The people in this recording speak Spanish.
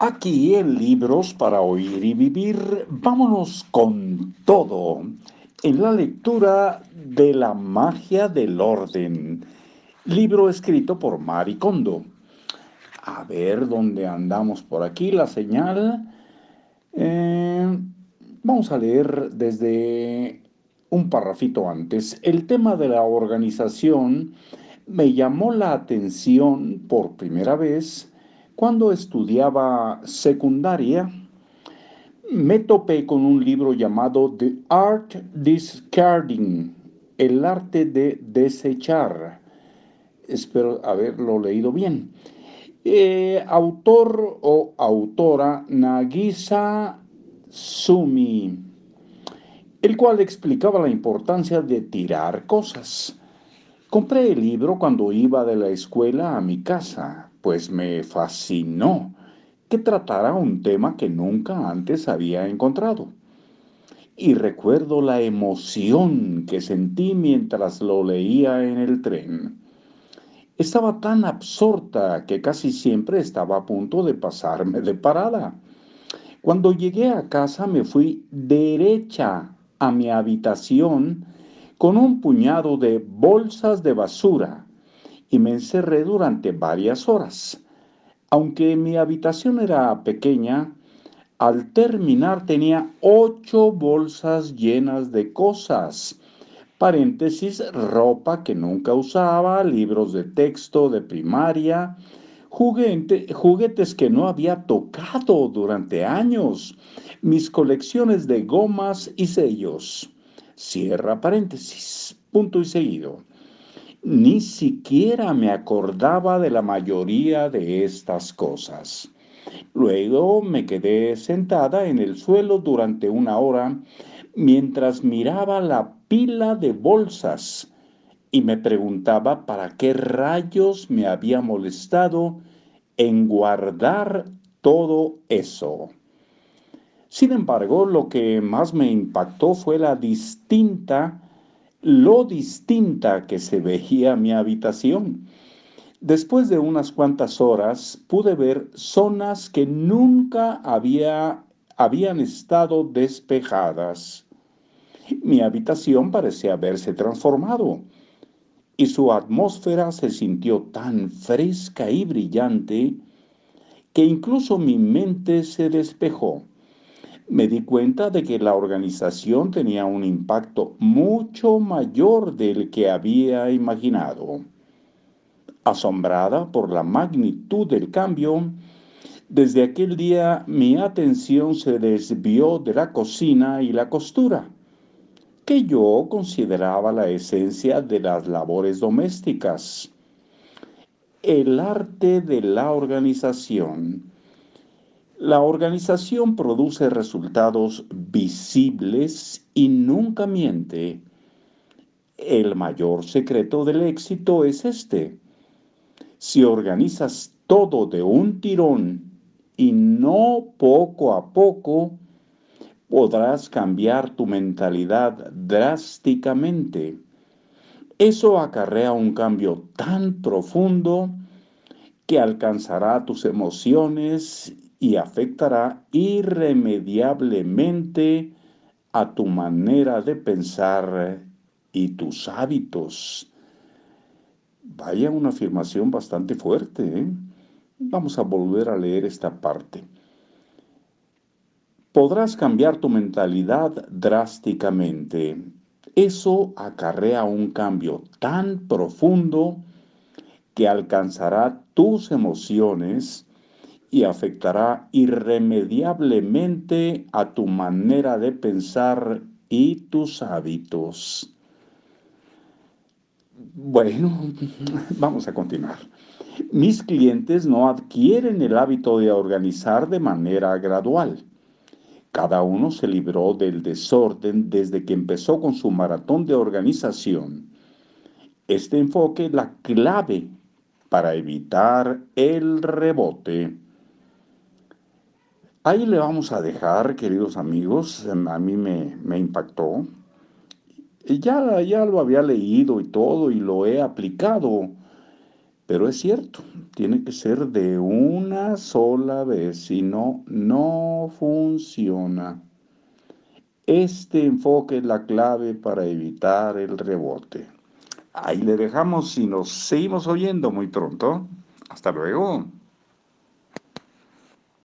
Aquí en Libros para Oír y Vivir, vámonos con todo en la lectura de La Magia del Orden, libro escrito por Mari Kondo. A ver dónde andamos por aquí, la señal. Eh, vamos a leer desde un parrafito antes. El tema de la organización me llamó la atención por primera vez cuando estudiaba secundaria, me topé con un libro llamado The Art Discarding, el arte de desechar. Espero haberlo leído bien. Eh, autor o autora Nagisa Sumi, el cual explicaba la importancia de tirar cosas. Compré el libro cuando iba de la escuela a mi casa pues me fascinó que tratara un tema que nunca antes había encontrado. Y recuerdo la emoción que sentí mientras lo leía en el tren. Estaba tan absorta que casi siempre estaba a punto de pasarme de parada. Cuando llegué a casa me fui derecha a mi habitación con un puñado de bolsas de basura y me encerré durante varias horas. Aunque mi habitación era pequeña, al terminar tenía ocho bolsas llenas de cosas. Paréntesis, ropa que nunca usaba, libros de texto de primaria, juguetes que no había tocado durante años, mis colecciones de gomas y sellos. Cierra paréntesis, punto y seguido. Ni siquiera me acordaba de la mayoría de estas cosas. Luego me quedé sentada en el suelo durante una hora mientras miraba la pila de bolsas y me preguntaba para qué rayos me había molestado en guardar todo eso. Sin embargo, lo que más me impactó fue la distinta lo distinta que se veía mi habitación. Después de unas cuantas horas pude ver zonas que nunca había, habían estado despejadas. Mi habitación parecía haberse transformado y su atmósfera se sintió tan fresca y brillante que incluso mi mente se despejó me di cuenta de que la organización tenía un impacto mucho mayor del que había imaginado. Asombrada por la magnitud del cambio, desde aquel día mi atención se desvió de la cocina y la costura, que yo consideraba la esencia de las labores domésticas. El arte de la organización la organización produce resultados visibles y nunca miente. El mayor secreto del éxito es este. Si organizas todo de un tirón y no poco a poco, podrás cambiar tu mentalidad drásticamente. Eso acarrea un cambio tan profundo que alcanzará tus emociones y afectará irremediablemente a tu manera de pensar y tus hábitos. Vaya una afirmación bastante fuerte. ¿eh? Vamos a volver a leer esta parte. Podrás cambiar tu mentalidad drásticamente. Eso acarrea un cambio tan profundo que alcanzará tus emociones y afectará irremediablemente a tu manera de pensar y tus hábitos. Bueno, vamos a continuar. Mis clientes no adquieren el hábito de organizar de manera gradual. Cada uno se libró del desorden desde que empezó con su maratón de organización. Este enfoque es la clave para evitar el rebote. Ahí le vamos a dejar, queridos amigos, a mí me, impactó. Ya, ya lo había leído y todo y lo he aplicado, Pero es cierto, tiene que ser de una sola vez, si no, no funciona. Este enfoque es la clave para evitar el rebote. Ahí le dejamos y nos seguimos oyendo muy pronto. Hasta luego.